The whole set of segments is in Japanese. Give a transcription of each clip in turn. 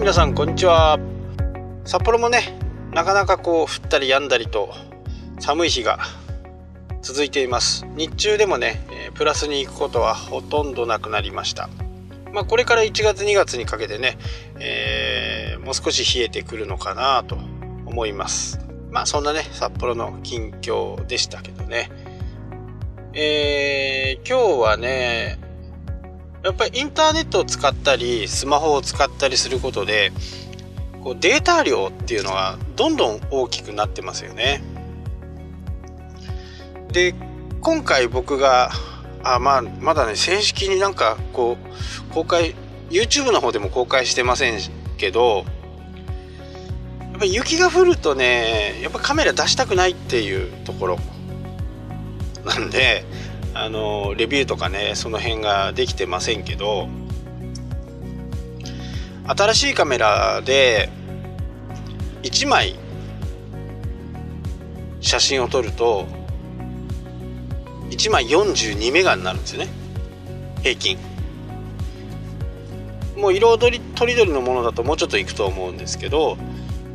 皆さんこんにちは。札幌もねなかなかこう降ったり止んだりと寒い日が続いています。日中でもねプラスに行くことはほとんどなくなりました。まあ、これから1月2月にかけてね、えー、もう少し冷えてくるのかなと思います。まあそんなね札幌の近況でしたけどね。えー、今日はねやっぱりインターネットを使ったりスマホを使ったりすることでこうデータ量っていうのはどんどん大きくなってますよね。で今回僕があまあまだね正式になんかこう公開 YouTube の方でも公開してませんけどやっぱ雪が降るとねやっぱカメラ出したくないっていうところなんであのレビューとかねその辺ができてませんけど新しいカメラで1枚写真を撮ると1枚42メガになるんですよね。平均。もう色とりとりどりのものだともうちょっといくと思うんですけど、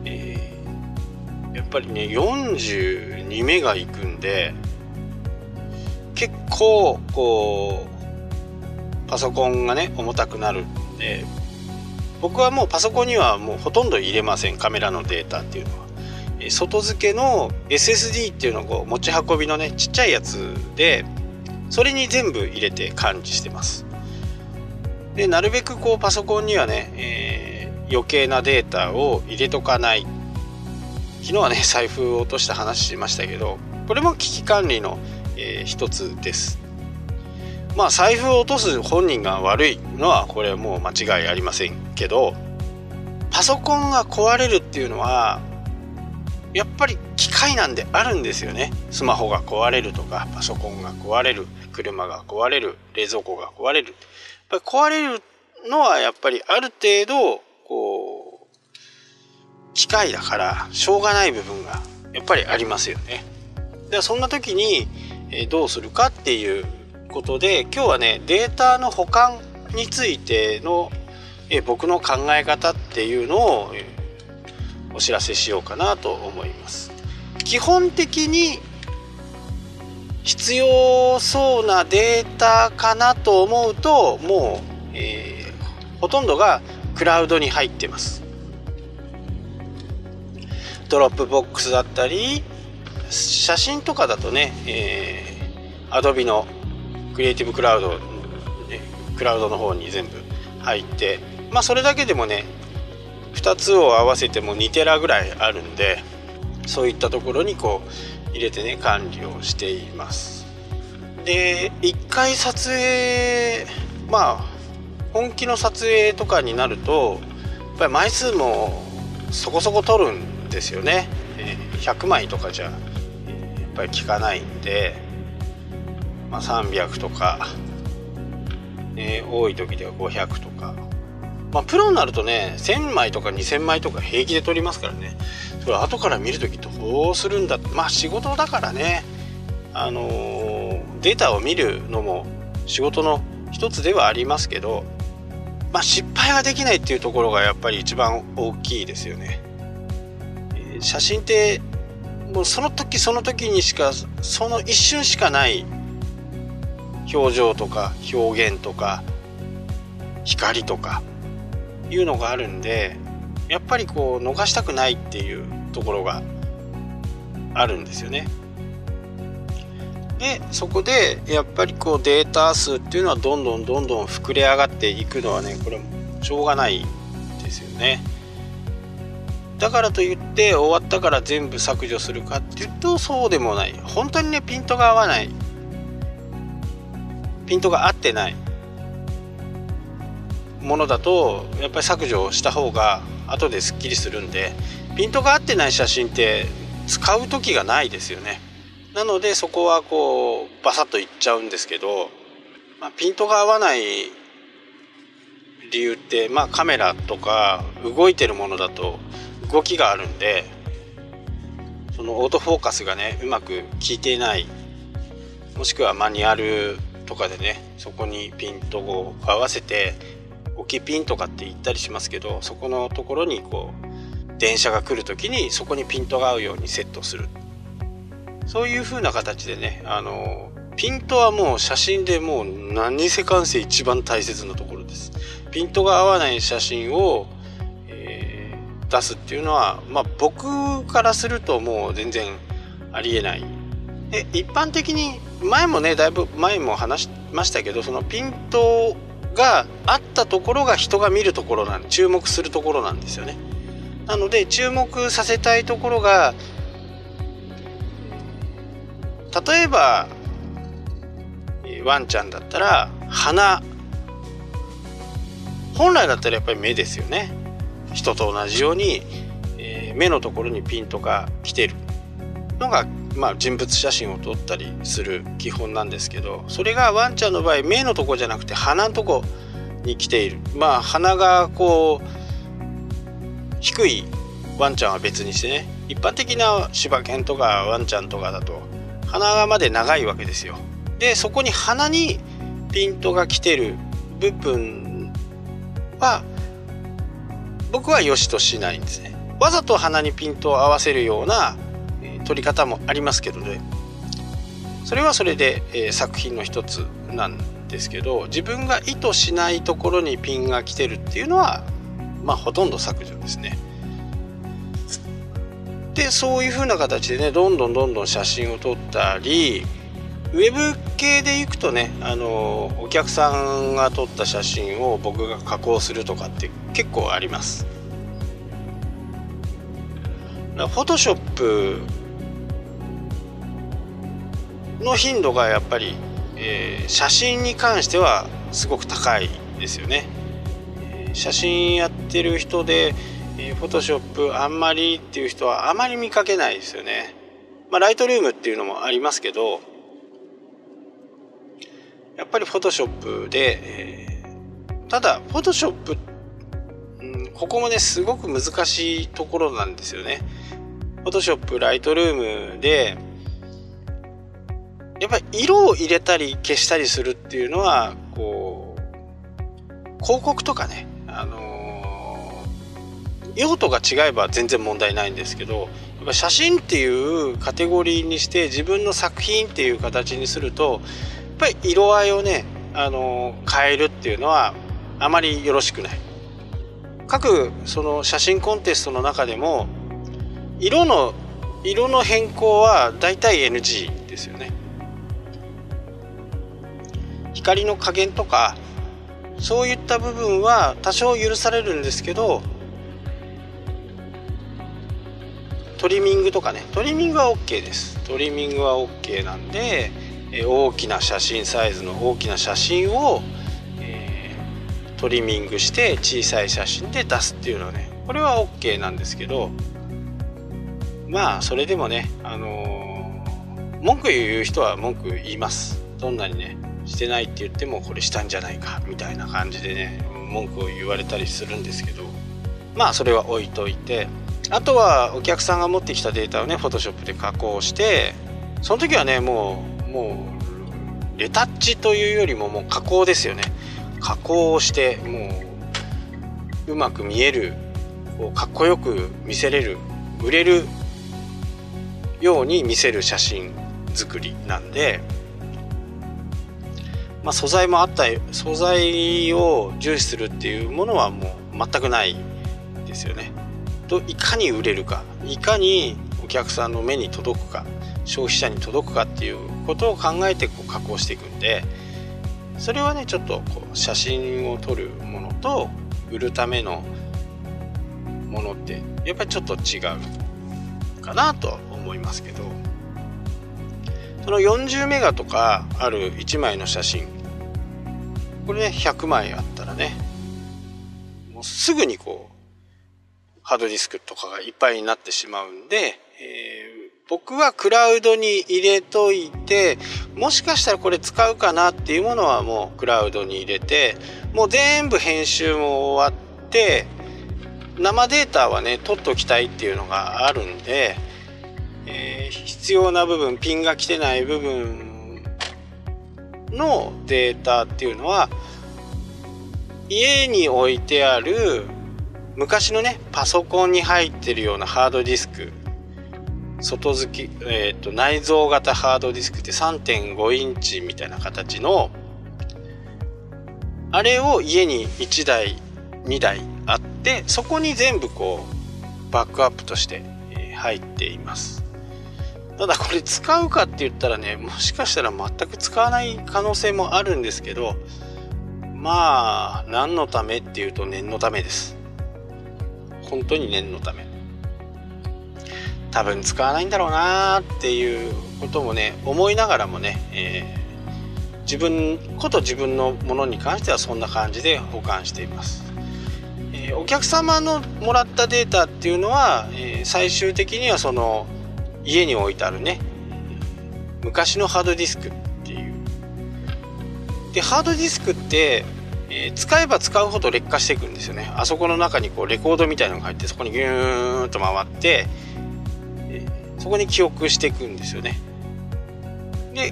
えー、やっぱりね42メガいくんで結構こうパソコンがね重たくなるんで僕はもうパソコンにはもうほとんど入れませんカメラのデータっていうのは。外付けの SSD っていうのをこう持ち運びのねちっちゃいやつでそれに全部入れて管理してますでなるべくこうパソコンにはね、えー、余計なデータを入れとかない昨日はね財布を落とした話しましたけどこれも危機管理のえー、一つです。まあ財布を落とす本人が悪いのはこれはもう間違いありませんけどパソコンが壊れるっていうのはやっぱり機械なんであるんですよね。スマホが壊れるとかパソコンが壊れる車が壊れる冷蔵庫が壊れる。やっぱり壊れるのはやっぱりある程度こう機械だからしょうがない部分がやっぱりありますよね。でそんな時にどうするかっていうことで今日はねデータの保管についての、え僕の考え方っていうのを、お知らせしようかなと思います。基本的に必要そうなデータかなと思うともう、えー、ほとんどがクラウドに入ってます。 Dropbox だったり写真とかだとね、えー、Adobe の Creative Cloud、ね、クラウドの方に全部入ってまあそれだけでもね2つを合わせても2テラぐらいあるんでそういったところにこう入れてね管理をしています。で1回撮影まあ本気の撮影とかになるとやっぱり枚数もそこそこ取るんですよね。100枚とかじゃぱり効かないんで、まあ、300とか、えー、多い時では500とか、まあ、プロになるとね1000枚とか2000枚とか平気で取りますからね。それ後から見る時どうするんだまあ仕事だからね。あのー、データを見るのも仕事の一つではありますけど、まあ、失敗ができないっていうところがやっぱり一番大きいですよね。写真ってもうその時その時にしかその一瞬しかない表情とか表現とか光とかいうのがあるんでやっぱりこう逃したくないっていうところがあるんですよね。でそこでやっぱりこうデータ数っていうのはどんどんどんどん膨れ上がっていくのはねこれもしょうがないですよね。だからといって終わったから全部削除するかっていうとそうでもない。本当にねピントが合わない。ピントが合ってない。ものだとやっぱり削除した方が後ですっきりするんでピントが合ってない写真って使う時がないですよね。なのでそこはこうバサッといっちゃうんですけど、まあ、ピントが合わない理由ってまあカメラとか動いてるものだと動きがあるんでそのオートフォーカスがねうまく効いていないもしくはマニュアルとかでねそこにピントを合わせて置きピンとかって言ったりしますけどそこのところにこう電車が来る時にそこにピントが合うようにセットする。そういう風な形でねあのピントはもう写真でもう何せかんせ一番大切なところです。ピントが合わない写真を、出すっていうのはまあ僕からするともう全然ありえない。で一般的に前もねだいぶ前も話しましたけどそのピントがあったところが人が見るところなん注目するところなんですよね。なので注目させたいところが例えばワンちゃんだったら鼻。本来だったらやっぱり目ですよね。人と同じように、えー、目のところにピンとか来てる。のが、まあ、人物写真を撮ったりする基本なんですけどそれがワンちゃんの場合目のとこじゃなくて鼻のとこに来ている。まあ鼻がこう低いワンちゃんは別にしてね一般的な柴犬とかワンちゃんとかだと鼻まで長いわけですよ。でそこに鼻にピントが来てる部分は僕は良しとしないんですねわざと鼻にピントを合わせるような撮り方もありますけどねそれはそれで、え、作品の一つなんですけど自分が意図しないところにピンが来てるっていうのはまあほとんど削除ですね。でそういう風な形でねどんどんどんどん写真を撮ったりウェブ系でいくとねあのお客さんが撮った写真を僕が加工するとかって結構あります。フォトショップの頻度がやっぱり、えー、写真に関してはすごく高いですよね。写真やってる人で、えー、フォトショップあんまりっていう人はあまり見かけないですよね。まあ、ライトルームっていうのもありますけどやっぱりフォトショップで、えー、ただフォトショップ、うん、ここもねすごく難しいところなんですよね。フォトショップライトルームでやっぱり色を入れたり消したりするっていうのはこう広告とかねあのー、用途が違えば全然問題ないんですけどやっぱ写真っていうカテゴリーにして自分の作品っていう形にするとぱり色合いをね、あの、変えるっていうのはあまりよろしくない。各その写真コンテストの中でも色の色の変更は大体 NG ですよね。光の加減とかそういった部分は多少許されるんですけどトリミングとかねトリミングは OK ですトリミングは OK なんで大きな写真サイズの大きな写真を、えー、トリミングして小さい写真で出すっていうのはねこれは OK なんですけどまあそれでもねあのー、文句言う人は文句言います。どんなにねしてないって言ってもこれしたんじゃないかみたいな感じでね文句を言われたりするんですけどまあそれは置いといてあとはお客さんが持ってきたデータをねフォトショップで加工してその時はねもうもうレタッチというよりももう加工ですよね加工をしてもううまく見えるかっこよく見せれる売れるように見せる写真作りなんでまあ、素材もあった素材を重視するっていうものはもう全くないですよね。といかに売れるかいかにお客さんの目に届くか消費者に届くかっていうことを考えてこう加工していくんでそれはねちょっとこう写真を撮るものと売るためのものってやっぱりちょっと違うかなと思いますけど。その40メガとかある1枚の写真これね100枚あったらねもうすぐにこうハードディスクとかがいっぱいになってしまうんで、僕はクラウドに入れといてもしかしたらこれ使うかなっていうものはもうクラウドに入れてもう全部編集も終わって生データはね取っておきたいっていうのがあるんで、えー、必要な部分ピンが来てない部分のデータっていうのは家に置いてある昔のねパソコンに入ってるようなハードディスク外付き、えーと、内蔵型ハードディスクって3.5インチみたいな形のあれを家に1台2台あってそこに全部こうバックアップとして入っています。ただこれ使うかって言ったらねもしかしたら全く使わない可能性もあるんですけどまあ何のためっていうと念のためです。本当に念のため。多分使わないんだろうなっていうこともね思いながらもね、えー、自分こと自分のものに関してはそんな感じで保管しています、えー、お客様のもらったデータっていうのは、えー、最終的にはその家に置いてあるね昔のハードディスクっていう。でハードディスクって、え、使えば使うほど劣化していくんですよね。あそこの中にこうレコードみたいのが入ってそこにギューンと回って、そこに記憶していくんですよね。で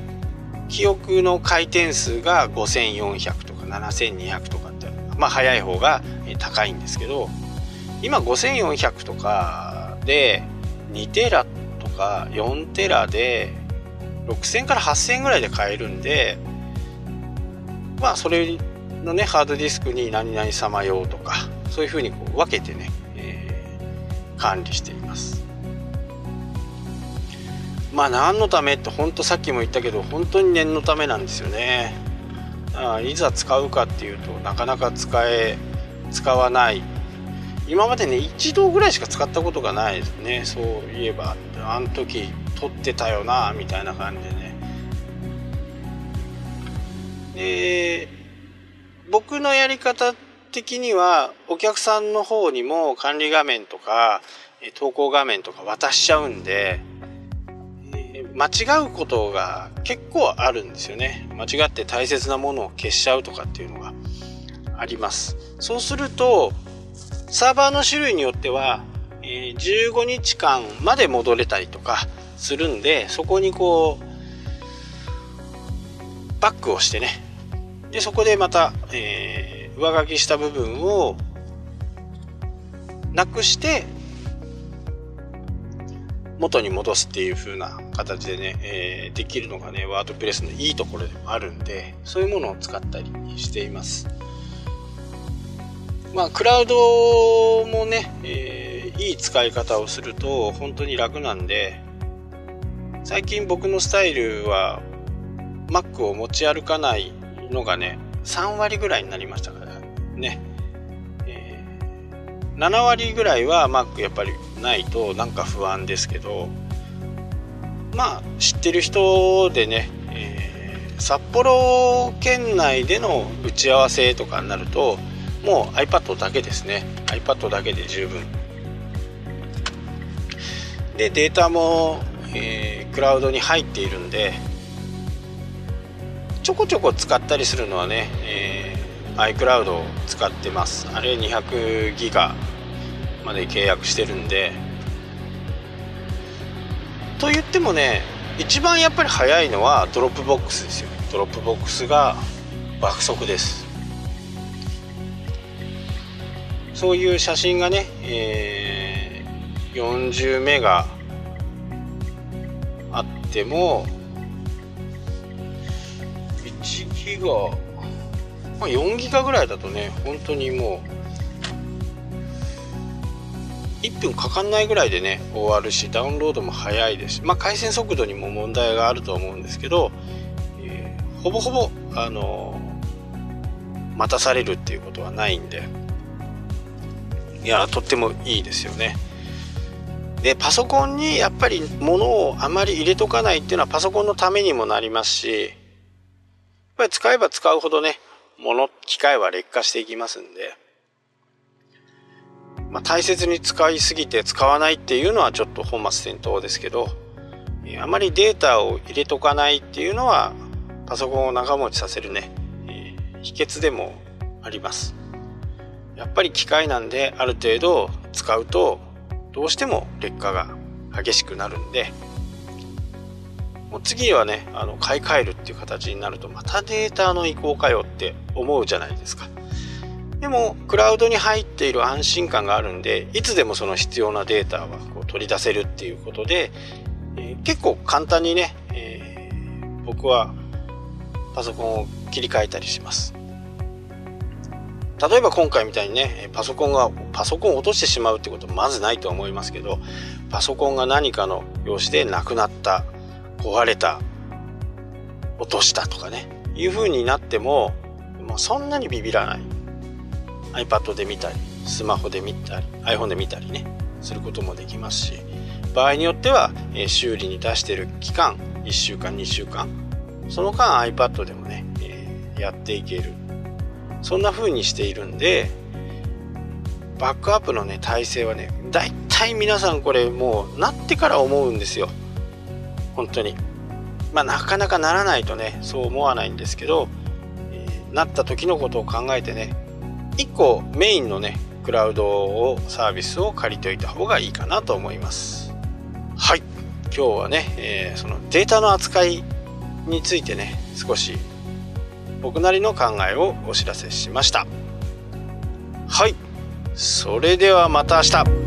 記憶の回転数が5400とか7200とかってまあ早い方が高いんですけど今5400とかで2テラとか4テラで6000から8000ぐらいで買えるんでまあそれのねハードディスクに何々様用とかそういうふうにこう分けてね、えー、管理しています。まあ何のためってほんとさっきも言ったけど本当に念のためなんですよね。あいざ使うかっていうとなかなか使え使わない。今までね一度ぐらいしか使ったことがないですね。そういえば。あの時撮ってたよなみたいな感じでね。で僕のやり方的にはお客さんの方にも管理画面とか投稿画面とか渡しちゃうんで間違うことが結構あるんですよね。間違って大切なものを消しちゃうとかっていうのがあります。そうするとサーバーの種類によってはえ、15日間まで戻れたりとかするんでそこにこうバックをしてね。でそこでまた、えー、上書きした部分をなくして元に戻すっていう風な形でね、えー、できるのがねワードプレスのいいところでもあるんでそういうものを使ったりしています。まあクラウドもね、えーいい使い方をすると本当に楽なんで最近僕のスタイルは Mac を持ち歩かないのがね3割ぐらいになりましたからね、えー、7割ぐらいは Mac やっぱりないとなんか不安ですけどまあ知ってる人でね、えー、札幌県内での打ち合わせとかになるともう iPad だけですね。iPad だけで十分。でデータも、えー、クラウドに入っているんでちょこちょこ使ったりするのはね、えー、iCloud を使ってます。あれ200ギガまで契約してるんでと言ってもね一番やっぱり早いのは Dropbox ですよ。 Dropbox が爆速です。そういう写真がね、えー40メガあっても1ギガ、まあ、4ギガぐらいだとね本当にもう1分かかんないぐらいでね終わるしダウンロードも早いですまあ回線速度にも問題があると思うんですけど、えー、ほぼほぼあのー、待たされるっていうことはないんでいやとってもいいですよね。でパソコンにやっぱり物をあまり入れとかないっていうのはパソコンのためにもなりますしやっぱり使えば使うほどね物機械は劣化していきますんで、まあ、大切に使いすぎて使わないっていうのはちょっと本末転倒ですけどあまりデータを入れとかないっていうのはパソコンを長持ちさせるね、えー、秘訣でもあります。やっぱり機械なんである程度使うとどうしても劣化が激しくなるんでもう次はねあの買い替えるっていう形になるとまたデータの移行かよって思うじゃないですか。でもクラウドに入っている安心感があるんでいつでもその必要なデータはこう取り出せるっていうことで、えー、結構簡単にね、えー、僕はパソコンを切り替えたりします。例えば今回みたいにねパソコンがパソコンを落としてしまうってことまずないと思いますけどパソコンが何かの用紙でなくなった壊れた落としたとかねいう風になってももうそんなにビビらない。iPad で見たりスマホで見たり iPhone で見たりねすることもできますし場合によっては、え、修理に出してる期間1週間2週間その間 iPad でもね、え、やっていける。そんな風にしているんでバックアップのね体制はねだいたい皆さんこれもうなってから思うんですよ。本当に。まあなかなかならないとねそう思わないんですけど、えー、なった時のことを考えてね1個メインのねクラウドをサービスを借りておいた方がいいかなと思います。はい。今日はね、えー、そのデータの扱いについてね少し僕なりの考えをお知らせしました。はい。それではまた明日。